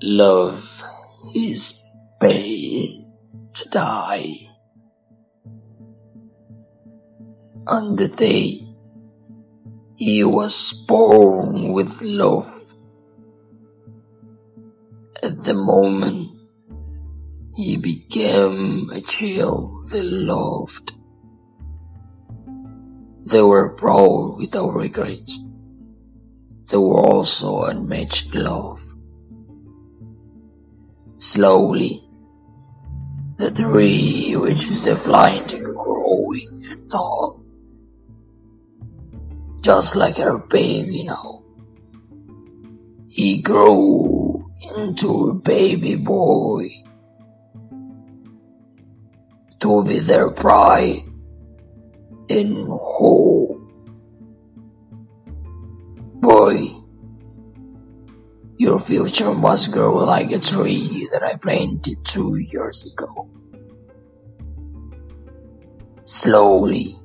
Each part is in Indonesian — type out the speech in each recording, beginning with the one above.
Love is paid to die. On the day he was born with love, at the moment he became a child they loved. They were proud without regret. They were also unmatched love. Slowly, the tree which is the blind growing and tall, just like her baby now. He grew into a baby boy to be their pride and hope. Boy, your future must grow like a tree that I planted two years ago. Slowly,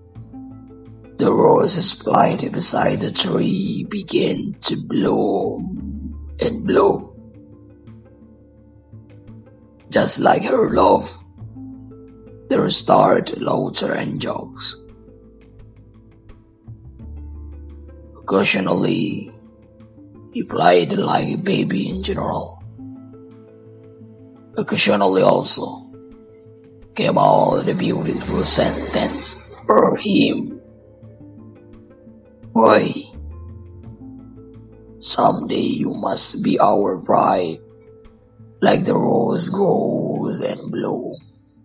the roses planted beside the tree began to bloom and bloom. Just like her love, there started laughter and jokes. Occasionally, he played like a baby in general. Occasionally also came out a beautiful sentence for him. Why? Someday you must be our bride, like the rose grows and blooms.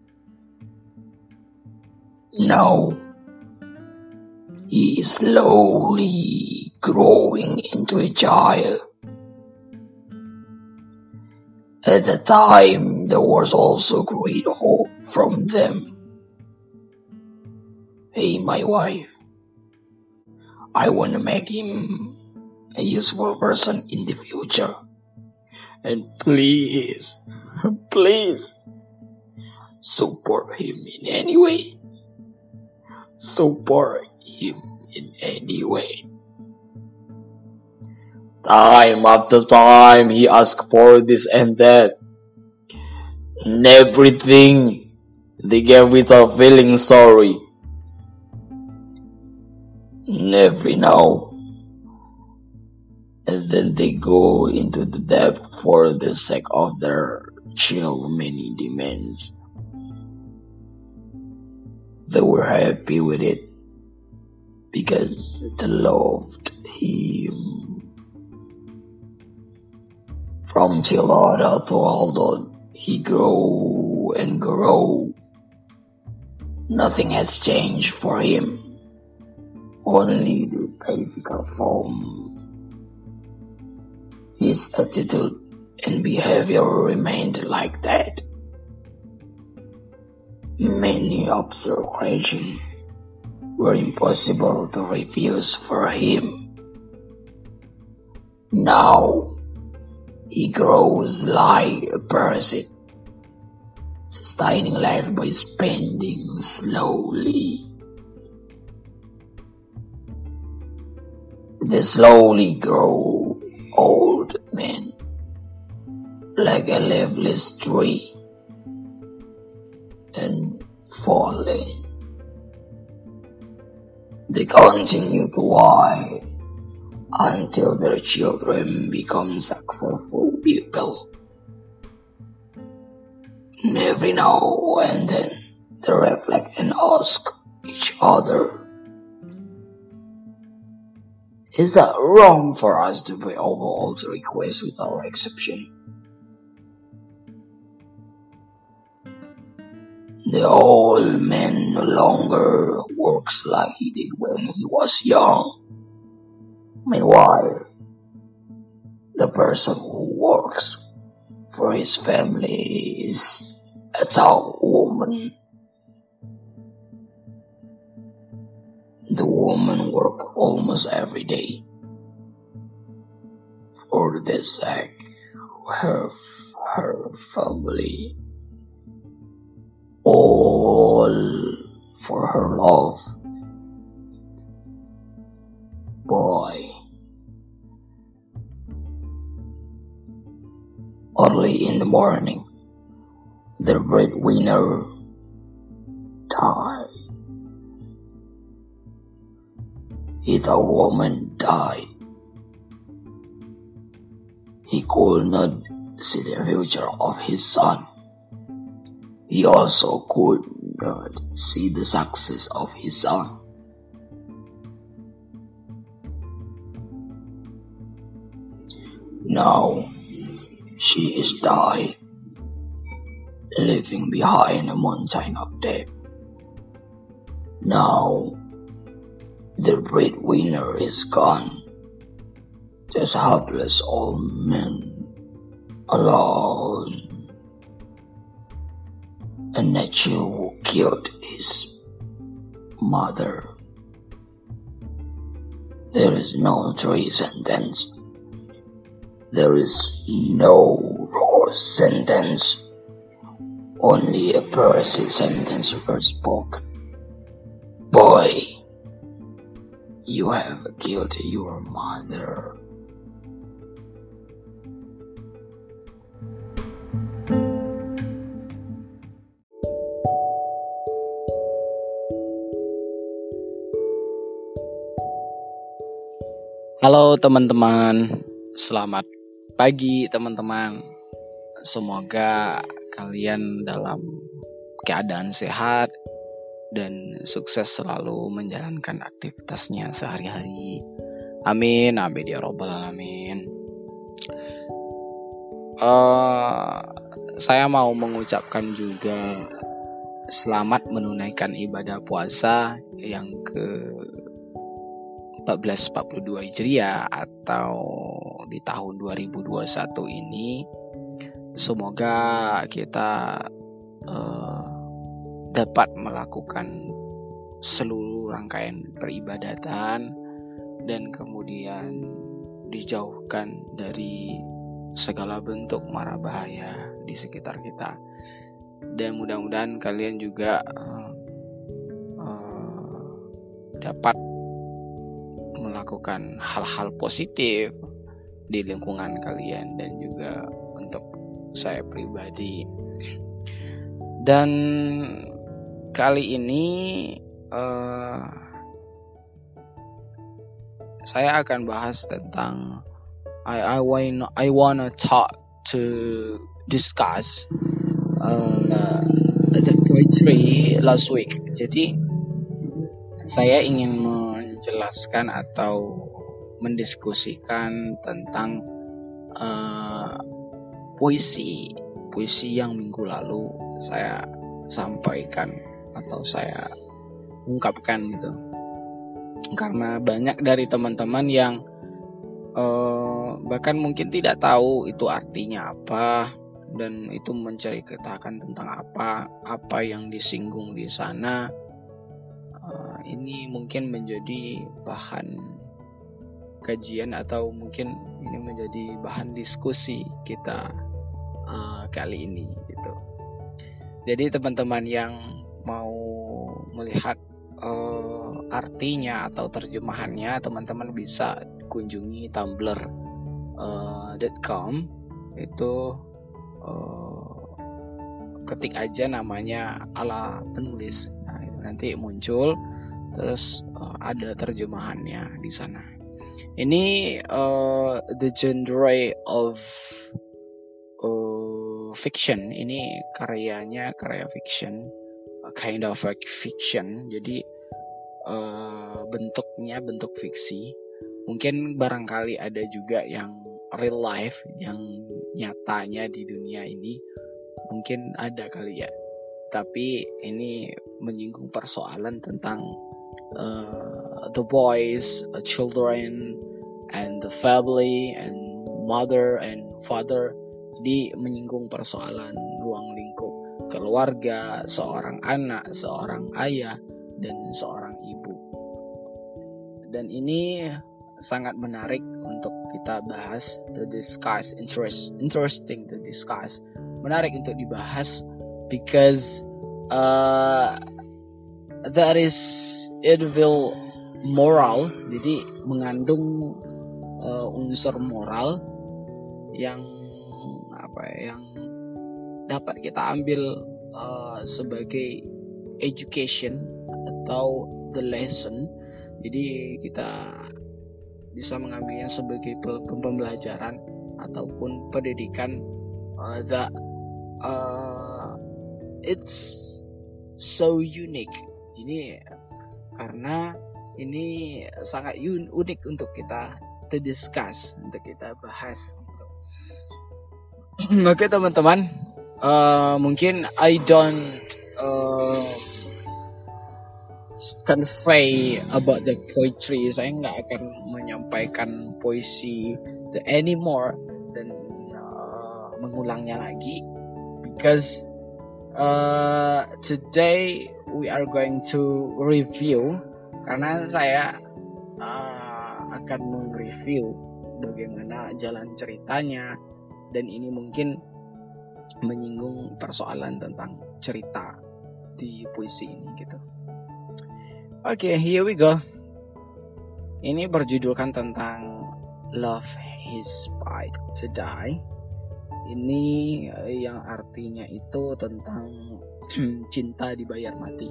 Now, he is slowly growing into a child. At the time, there was also great hope from them. Hey, my wife, I want to make him a useful person in the future. And please, please, support him in any way. Support him in any way. Time after time, he asked for this and that. And everything they gave without feeling sorry. And every now and then they go into the depth for the sake of their chill many demands. They were happy with it because they loved him. From Chilada to Aldon, he grew and grew. Nothing has changed for him. Only the basic form. His attitude and behavior remained like that. Many observations were impossible to refuse for him. Now he grows like a parasite, sustaining life by spending slowly. They slowly grow old men, like a leafless tree, and falling. They continue to wide until their children become successful people. Every now and then they reflect and ask each other, is that wrong for us to over all the requests without exception? The old man no longer works like he did when he was young. Meanwhile, the person who works for his family is a tall woman. The woman works almost every day for the sake of her, her family. All for her love. Boy. Early in the morning, the breadwinner died. If a woman died, he could not see the future of his son. He also could not see the success of his son. Now she is died, leaving behind a mountain of death. Now the breadwinner is gone, just helpless old man alone. And nature who killed his mother. There is no true sentence there is no raw sentence. Only a perfect sentence was spoken. Boy, you have killed your mother. Halo teman-teman, selamat pagi teman-teman. Semoga kalian dalam keadaan sehat dan sukses selalu menjalankan aktivitasnya sehari-hari. Amin, amin ya robbal alamin. Uh, saya mau mengucapkan juga selamat menunaikan ibadah puasa yang ke 1442 Hijriah atau di tahun 2021 ini. Semoga kita uh, dapat melakukan seluruh rangkaian peribadatan dan kemudian dijauhkan dari segala bentuk mara bahaya di sekitar kita. Dan mudah-mudahan kalian juga uh, uh, dapat melakukan hal-hal positif di lingkungan kalian dan juga untuk saya pribadi. Dan kali ini uh, saya akan bahas tentang I I wanna I wanna talk to discuss uh, the poetry last week. Jadi saya ingin menjelaskan atau mendiskusikan tentang uh, puisi puisi yang minggu lalu saya sampaikan atau saya ungkapkan gitu. Karena banyak dari teman-teman yang uh, bahkan mungkin tidak tahu itu artinya apa dan itu mencari ketakan tentang apa apa yang disinggung di sana ini mungkin menjadi bahan kajian atau mungkin ini menjadi bahan diskusi kita uh, kali ini gitu. Jadi teman-teman yang mau melihat uh, artinya atau terjemahannya, teman-teman bisa kunjungi tumblr.com uh, itu uh, ketik aja namanya ala penulis. Nah, itu nanti muncul terus uh, ada terjemahannya di sana. Ini uh, the genre of uh, fiction. Ini karyanya karya fiction, a kind of like fiction. Jadi uh, bentuknya bentuk fiksi. Mungkin barangkali ada juga yang real life, yang nyatanya di dunia ini. Mungkin ada kali ya. Tapi ini menyinggung persoalan tentang uh, the boys, uh, children, and the family, and mother and father. Jadi menyinggung persoalan ruang lingkup keluarga, seorang anak, seorang ayah, dan seorang ibu. Dan ini sangat menarik untuk kita bahas, to discuss, interest, interesting to discuss, menarik untuk dibahas, because uh, that is evil moral jadi mengandung uh, unsur moral yang apa ya, yang dapat kita ambil uh, sebagai education atau the lesson. Jadi kita bisa mengambilnya sebagai pembelajaran ataupun pendidikan uh, that uh, it's so unique. Ini karena ini sangat unik untuk kita to discuss, untuk kita bahas. Oke okay, teman-teman, uh, mungkin I don't uh, convey about the poetry. Saya nggak akan menyampaikan puisi the anymore dan uh, mengulangnya lagi because uh, today we are going to review karena saya uh, akan mereview bagaimana jalan ceritanya dan ini mungkin menyinggung persoalan tentang cerita di puisi ini gitu. Oke, okay, here we go. Ini berjudulkan tentang Love His Spite to Die. Ini eh, yang artinya itu tentang cinta dibayar mati.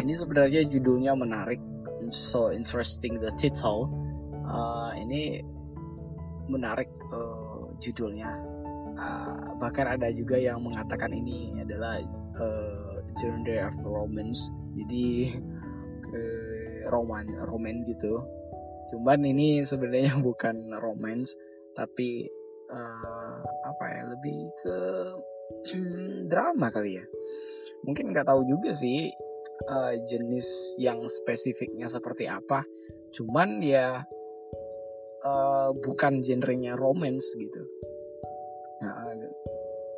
Ini sebenarnya judulnya menarik, so interesting the title. Uh, ini menarik uh, judulnya. Uh, bahkan ada juga yang mengatakan ini adalah uh, genre of romance. Jadi eh, roman roman gitu cuman ini sebenarnya bukan romance tapi uh, apa ya lebih ke hmm, drama kali ya. Mungkin nggak tahu juga sih uh, jenis yang spesifiknya seperti apa. Cuman ya uh, bukan genrenya romance gitu. Nah,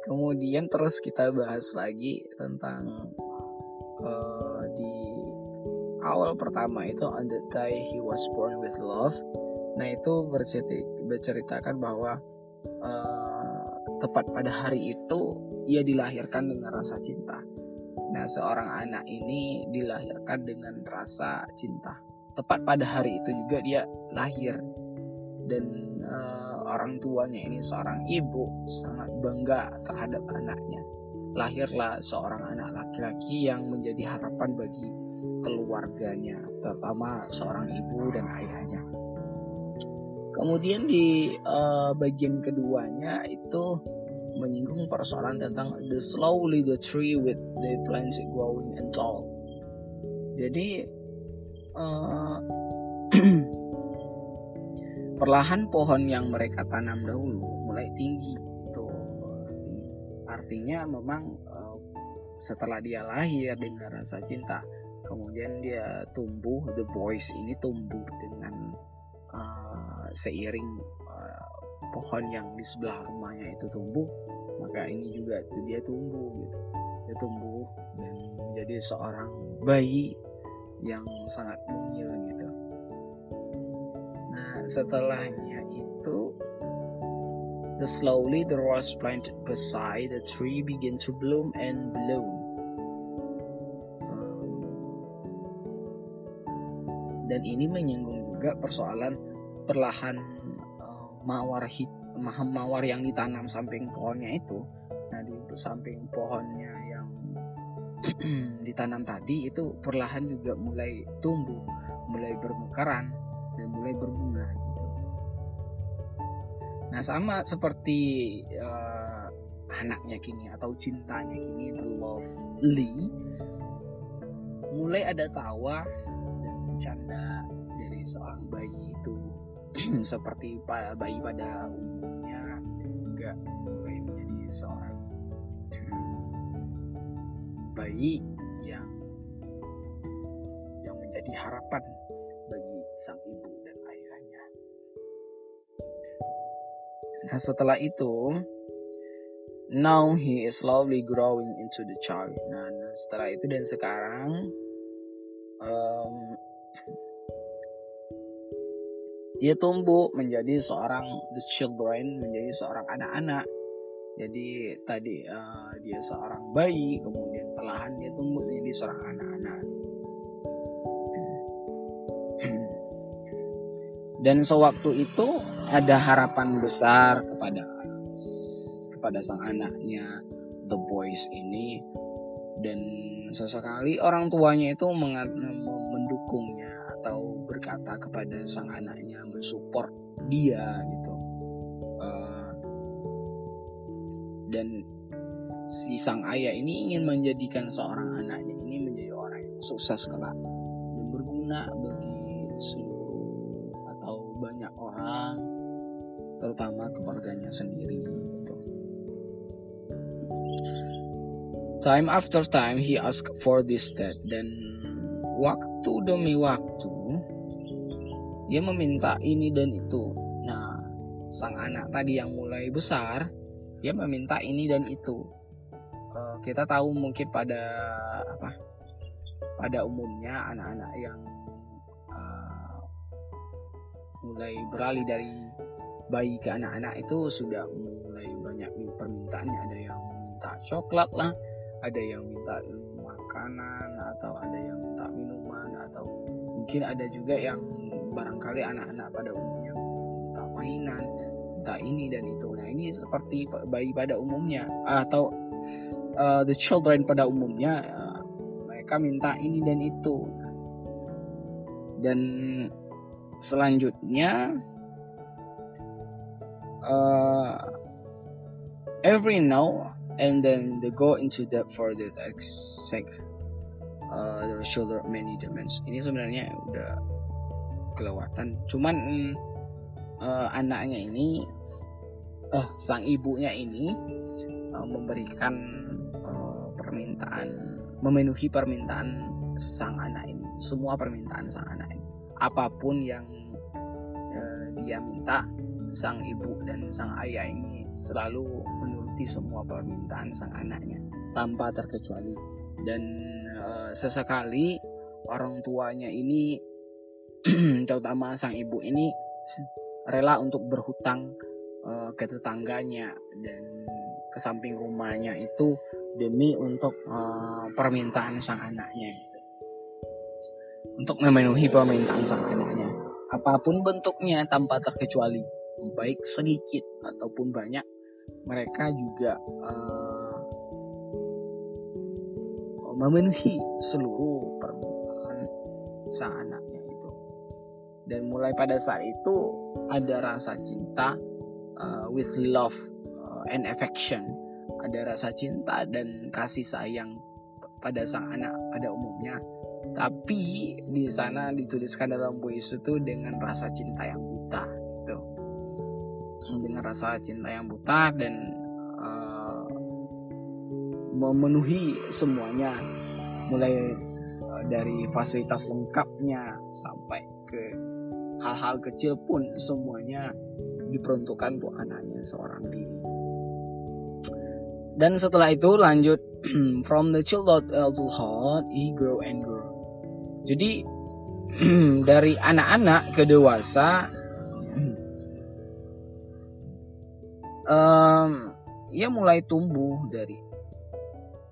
kemudian terus kita bahas lagi tentang uh, di awal pertama itu on the day he was born with love. Nah itu berceritakan bahwa uh, tepat pada hari itu ia dilahirkan dengan rasa cinta. Nah seorang anak ini dilahirkan dengan rasa cinta. Tepat pada hari itu juga dia lahir. Dan uh, orang tuanya ini seorang ibu sangat bangga terhadap anaknya. Lahirlah seorang anak laki-laki yang menjadi harapan bagi keluarganya, terutama seorang ibu dan ayahnya. Kemudian di uh, bagian keduanya itu menyinggung persoalan tentang the slowly the tree with the plants growing and tall. Jadi uh, perlahan pohon yang mereka tanam dahulu mulai tinggi itu artinya memang uh, setelah dia lahir dengan rasa cinta kemudian dia tumbuh the boys ini tumbuh dengan uh, seiring uh, pohon yang di sebelah rumahnya itu tumbuh maka ini juga dia tumbuh gitu. Dia tumbuh dan menjadi seorang bayi yang sangat mungil gitu. Nah setelahnya itu the slowly the rose planted beside the tree begin to bloom and bloom. Dan ini menyinggung juga persoalan perlahan mawar hit mawar yang ditanam samping pohonnya itu nah di samping pohonnya yang ditanam tadi itu perlahan juga mulai tumbuh mulai bermekaran dan mulai berbunga gitu. nah sama seperti uh, anaknya kini atau cintanya kini the lovely mulai ada tawa bercanda dari seorang bayi itu seperti bayi pada umumnya juga mulai menjadi seorang bayi yang yang menjadi harapan bagi sang ibu dan ayahnya. Nah setelah itu now he is slowly growing into the child. Nah, setelah itu dan sekarang um, dia tumbuh menjadi seorang the children menjadi seorang anak-anak. Jadi tadi uh, dia seorang bayi kemudian perlahan dia tumbuh menjadi seorang anak-anak. Dan sewaktu itu ada harapan besar kepada pada sang anaknya the boys ini. Dan sesekali orang tuanya itu mendukungnya atau berkata kepada sang anaknya mensupport dia gitu uh, dan si sang ayah ini ingin menjadikan seorang anaknya ini menjadi orang yang sukses kelak dan berguna bagi seluruh atau banyak orang terutama keluarganya sendiri gitu. Time after time he asked for this that dan waktu demi waktu dia meminta ini dan itu. Nah, sang anak tadi yang mulai besar dia meminta ini dan itu. Uh, kita tahu mungkin pada apa? Pada umumnya anak-anak yang uh, mulai beralih dari bayi ke anak-anak itu sudah mulai banyak permintaannya. Ada yang minta coklat lah, ada yang minta makanan atau ada yang minta minuman atau mungkin ada juga yang barangkali anak-anak pada umumnya minta mainan minta ini dan itu. Nah ini seperti bayi pada umumnya atau uh, the children pada umumnya uh, mereka minta ini dan itu. Dan selanjutnya uh, every now and then they go into depth for the exact uh, shoulder many dimensions ini sebenarnya udah kelewatan. Cuman uh, anaknya ini uh, sang ibunya ini uh, memberikan uh, permintaan memenuhi permintaan sang anak ini. Semua permintaan sang anak ini. Apa pun yang uh, dia minta sang ibu dan sang ayah ini selalu menuruti semua permintaan sang anaknya tanpa terkecuali dan uh, sesekali orang tuanya ini terutama sang ibu ini rela untuk berhutang uh, ke tetangganya. Dan ke samping rumahnya itu demi untuk uh, permintaan sang anaknya. Untuk memenuhi permintaan sang anaknya. Apa pun bentuknya tanpa terkecuali baik sedikit ataupun banyak mereka juga uh, memenuhi seluruh permintaan sang anaknya itu. Dan mulai pada saat itu ada rasa cinta uh, with love uh, and affection, ada rasa cinta dan kasih sayang pada sang anak pada umumnya. Tapi di sana dituliskan dalam puisi itu dengan rasa cinta yang buta dengan rasa cinta yang buta dan memenuhi semuanya mulai uh, dari fasilitas lengkapnya sampai ke hal-hal kecil pun semuanya diperuntukkan buat anaknya seorang diri. Dan setelah itu lanjut from the child to heart he grow and grow. Jadi dari anak-anak ke dewasa um, ia mulai tumbuh dari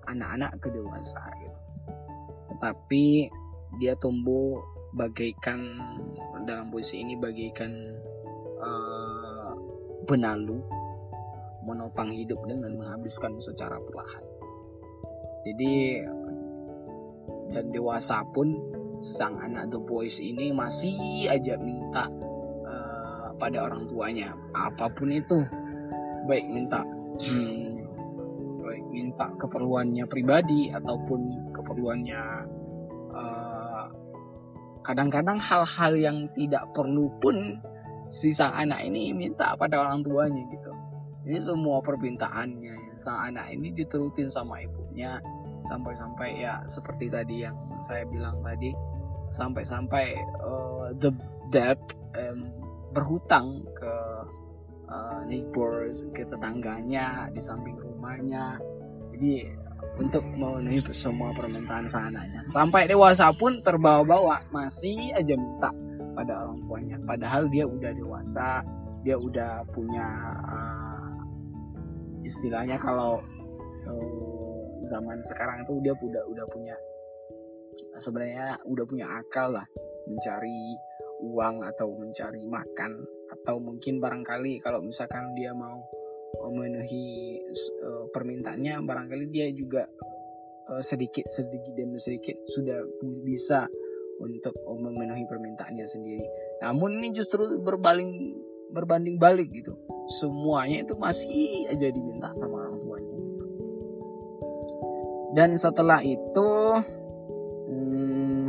anak-anak ke dewasa gitu. Tetapi dia tumbuh bagaikan dalam puisi ini bagaikan uh, benalu menopang hidup dengan menghabiskan secara perlahan. Jadi dan dewasa pun sang anak the boys ini masih aja minta uh, pada orang tuanya apa pun itu baik minta hmm, baik minta keperluannya pribadi ataupun keperluannya kadang kadang-kadang hal-hal yang tidak perlu pun si sang anak ini minta pada orang tuanya gitu. Ini semua permintaannya. Sang anak ini diturutin sama ibunya. Sampai-sampai ya seperti tadi yang saya bilang tadi sampai-sampai uh, the debt um, berhutang ke uh, neighbors ke tetangganya di samping rumahnya. Jadi untuk memenuhi semua permintaan sananya sampai dewasa pun terbawa-bawa masih aja minta pada orang tuanya. Padahal dia udah dewasa dia udah punya uh, istilahnya kalau uh, zaman sekarang itu dia udah udah punya sebenarnya udah punya akal lah. Mencari uang atau mencari makan atau mungkin barangkali kalau misalkan dia mau memenuhi uh, permintaannya barangkali dia juga uh, sedikit sedikit demi sedikit sudah bisa untuk memenuhi permintaannya sendiri. Namun ini justru berbaling berbanding balik gitu. Semuanya itu masih aja diminta sama orang tuanya. Dan setelah itu hmm,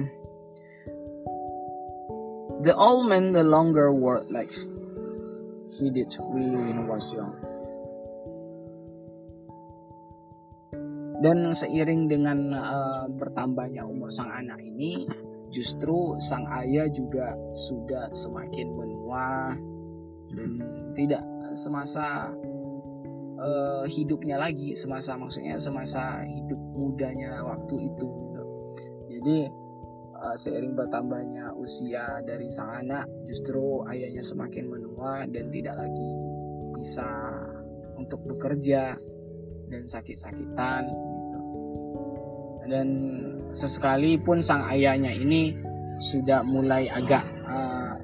the old man the longer worked like he did when he was young. Dan seiring dengan uh, bertambahnya umur sang anak ini, justru sang ayah juga sudah semakin menua dan tidak semasa uh, hidupnya lagi, semasa maksudnya semasa hidup mudanya waktu itu. Gitu. Jadi uh, seiring bertambahnya usia dari sang anak, justru ayahnya semakin menua dan tidak lagi bisa untuk bekerja dan sakit-sakitan dan sesekali pun sang ayahnya ini sudah mulai agak uh,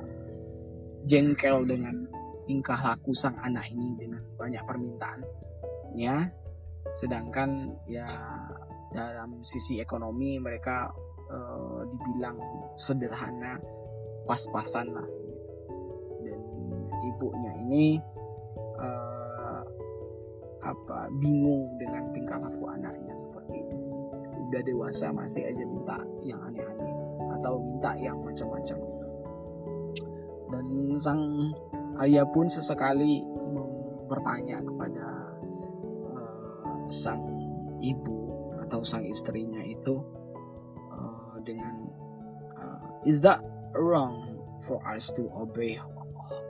jengkel dengan tingkah laku sang anak ini dengan banyak permintaan ya sedangkan ya dalam sisi ekonomi mereka uh, dibilang sederhana pas-pasan lah. Dan ibunya ini uh, apa bingung dengan tingkah laku anaknya udah dewasa masih aja minta yang aneh-aneh atau minta yang macam-macam dan sang ayah pun sesekali bertanya kepada uh, sang ibu atau sang istrinya itu uh, dengan uh, is that wrong for us to obey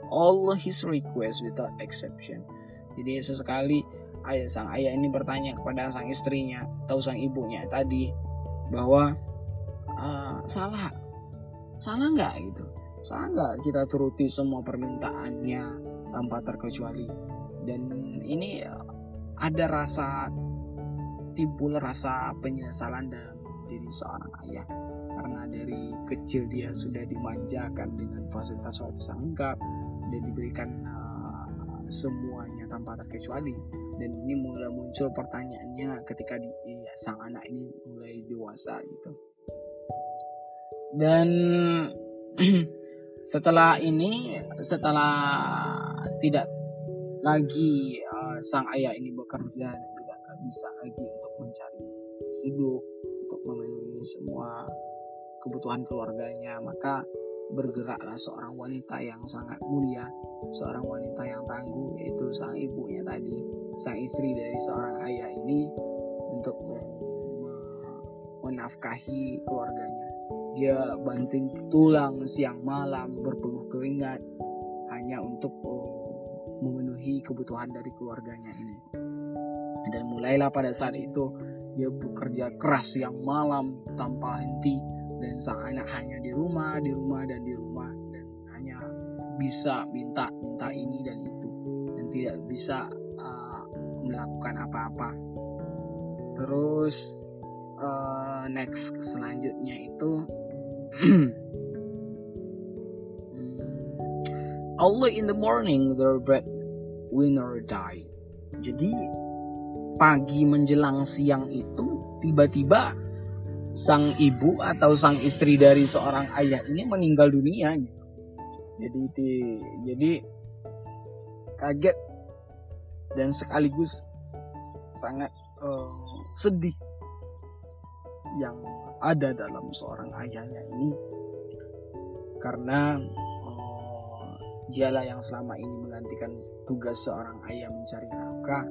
all his requests without exception? Jadi sesekali ayah sang ayah ini bertanya kepada sang istrinya atau sang ibunya tadi bahwa uh, salah salah nggak? Gitu. Salah nggak kita turuti semua permintaannya tanpa terkecuali? Dan ini ada rasa timbul rasa penyesalan dalam diri seorang ayah. Karena dari kecil dia sudah dimanjakan dengan fasilitas-fasilitas lengkap dan diberikan uh, semuanya tanpa terkecuali dan ini mulai muncul pertanyaannya ketika di, ya, sang anak ini mulai dewasa gitu. Dan setelah ini setelah tidak lagi uh, sang ayah ini bekerja dan tidak bisa lagi untuk mencari hidup untuk memenuhi semua kebutuhan keluarganya maka bergeraklah seorang wanita yang sangat mulia seorang wanita yang tangguh yaitu sang ibunya tadi sang istri dari seorang ayah ini untuk menafkahi keluarganya. Dia banting tulang siang malam berpeluh keringat hanya untuk oh, memenuhi kebutuhan dari keluarganya ini. Dan mulailah pada saat itu dia bekerja keras siang malam tanpa henti dan sang anak hanya di rumah, di rumah dan di rumah dan hanya bisa minta minta ini dan itu dan tidak bisa melakukan apa-apa. Terus uh, next selanjutnya itu Allah in the morning the bread winner die jadi pagi menjelang siang itu tiba-tiba sang ibu atau sang istri dari seorang ayah ini meninggal dunia. Jadi jadi kaget dan sekaligus sangat uh, sedih yang ada dalam seorang ayahnya ini. Karena uh, dialah yang selama ini menggantikan tugas seorang ayah mencari nafkah.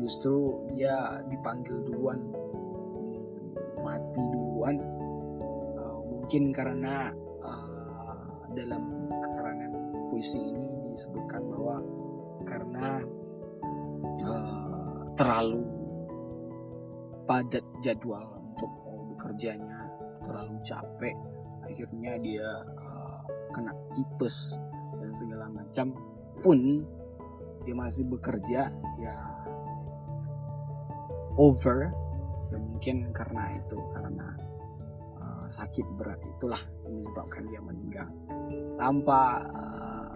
Justru dia dipanggil duluan mati duluan. Uh, mungkin karena dalam keterangan puisi ini disebutkan bahwa karena uh, terlalu padat jadwal untuk bekerjanya terlalu capek. Akhirnya dia uh, kena tipes dan segala macam. Pun dia masih bekerja ya over. Ya mungkin karena itu karena uh, sakit berat itulah menyebabkan dia meninggal. Tanpa uh,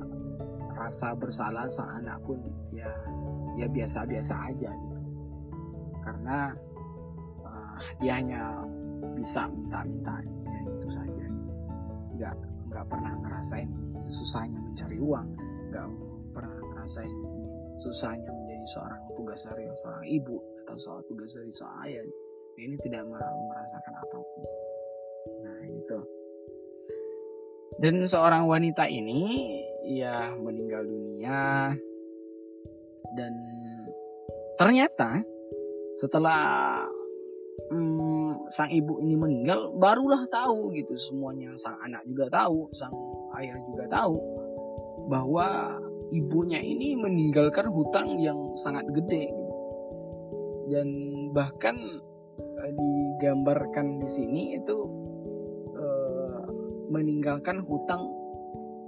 rasa bersalah sang anak pun ya ya biasa-biasa aja gitu. Karena uh, dia hanya bisa minta-minta ya itu saja. Nggak nggak pernah ngerasain susahnya mencari uang. Nggak pernah ngerasain susahnya menjadi seorang tugas dari seorang ibu atau seorang tugas dari seorang ayah. Ini tidak merasakan apa pun. Nah itu dan seorang wanita ini ya meninggal dunia dan ternyata setelah hmm, sang ibu ini meninggal barulah tahu gitu semuanya sang anak juga tahu sang ayah juga tahu bahwa ibunya ini meninggalkan hutang yang sangat gede gitu. dan bahkan eh, digambarkan di sini itu uh, meninggalkan hutang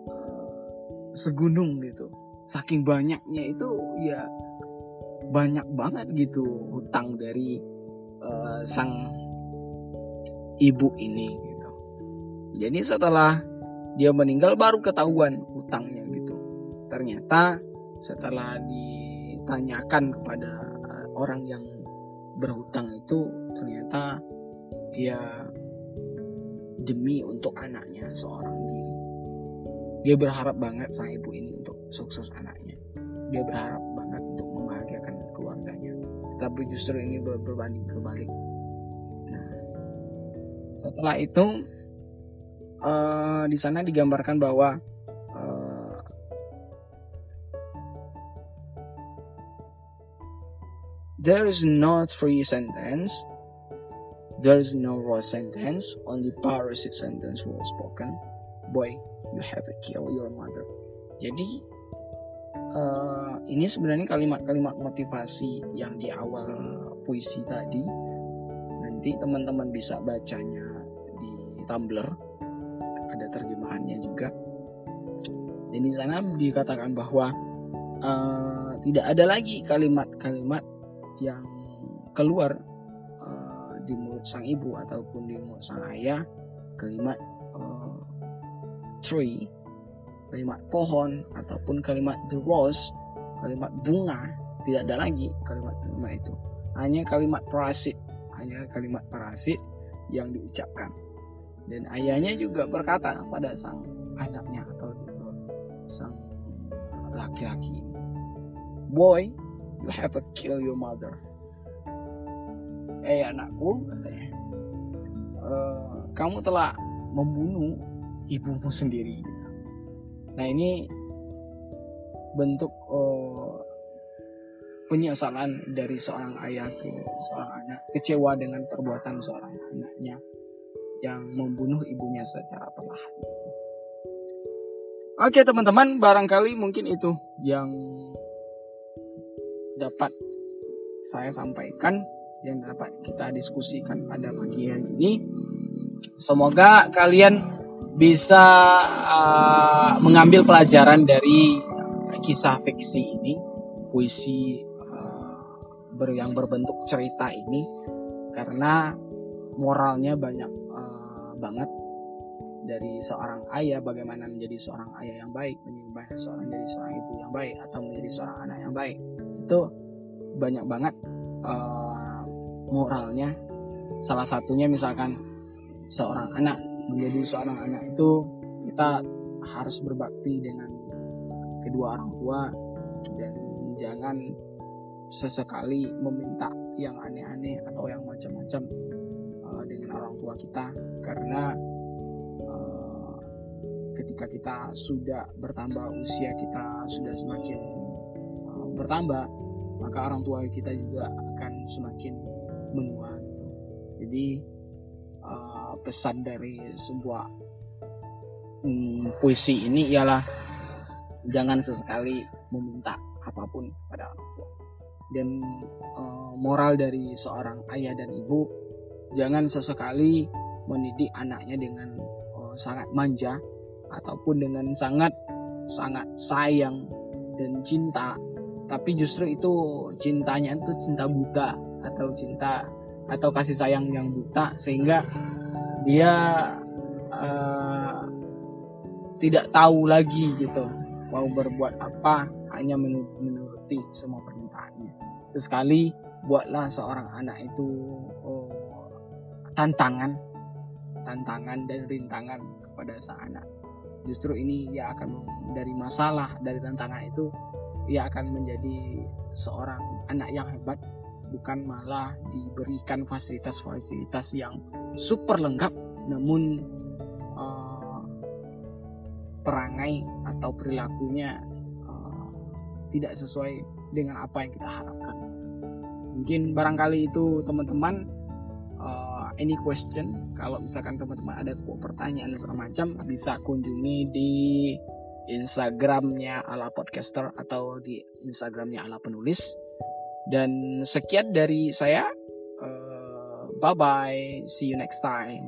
uh, segunung gitu saking banyaknya itu ya banyak banget gitu hutang dari uh, sang ibu ini gitu. Jadi setelah dia meninggal baru ketahuan hutangnya gitu. Ternyata setelah ditanyakan kepada orang yang berhutang itu ternyata ya demi untuk anaknya seorang diri. Dia berharap banget sang ibu ini untuk sukses anaknya. Dia berharap banget untuk membahagiakan keluarganya. Tapi justru ini berbanding kebalik. Nah, setelah itu uh, di sana digambarkan bahwa uh, there is no three sentence there is no raw sentence only parasitic sentence was spoken boy you have to kill your mother jadi uh, ini sebenarnya kalimat-kalimat motivasi yang di awal puisi tadi. Nanti teman-teman bisa bacanya di Tumblr. Ada terjemahannya juga. Dan di sana dikatakan bahwa uh, tidak ada lagi kalimat-kalimat yang keluar uh, di mulut sang ibu ataupun di mulut sang ayah. Kalimat uh, tree kalimat pohon ataupun kalimat the rose kalimat bunga tidak ada lagi kalimat-kalimat itu. Hanya kalimat parasit hanya kalimat parasit yang diucapkan. Dan ayahnya juga berkata pada sang anaknya atau sang laki-laki ini boy you have to kill your mother. Eh anakku katanya e, kamu telah membunuh ibumu sendiri nah ini bentuk uh, penyesalan dari seorang ayah ke seorang anak kecewa dengan perbuatan seorang anaknya yang membunuh ibunya secara perlahan. Oke teman-teman, barangkali mungkin itu yang dapat saya sampaikan, yang dapat kita diskusikan pada pagi hari ini. Semoga kalian bisa uh, mengambil pelajaran dari kisah fiksi ini, puisi uh, yang berbentuk cerita ini, karena moralnya banyak uh, banget. Dari seorang ayah bagaimana menjadi seorang ayah yang baik menjadi seorang jadi seorang ibu yang baik atau menjadi seorang anak yang baik. Itu banyak banget uh, moralnya. Salah satunya misalkan seorang anak menjadi seorang anak itu kita harus berbakti dengan kedua orang tua dan jangan sesekali meminta yang aneh-aneh atau yang macam-macam uh, dengan orang tua kita karena uh, ketika kita sudah bertambah usia kita sudah semakin uh, bertambah maka orang tua kita juga akan semakin menua gitu. Jadi pesan dari sebuah um, puisi ini ialah jangan sesekali meminta apa pun pada orang tua. Dan uh, moral dari seorang ayah dan ibu jangan sesekali mendidik anaknya dengan uh, sangat manja ataupun dengan sangat sangat sayang dan cinta tapi justru itu cintanya itu cinta buta atau cinta atau kasih sayang yang buta sehingga dia uh, tidak tahu lagi gitu mau berbuat apa hanya menuruti semua permintaannya. Sesekali buatlah seorang anak itu oh, tantangan, tantangan dan rintangan kepada sang anak. Justru ini ia akan dari masalah dari tantangan itu ia akan menjadi seorang anak yang hebat bukan malah diberikan fasilitas-fasilitas yang super lengkap namun uh, perangai atau perilakunya uh, tidak sesuai dengan apa yang kita harapkan. Mungkin barangkali itu teman-teman uh, any question? Kalau misalkan teman-teman ada pertanyaan segala macam bisa kunjungi di Instagramnya ala podcaster atau di Instagramnya ala penulis dan sekian dari saya. Uh, bye bye. See you next time.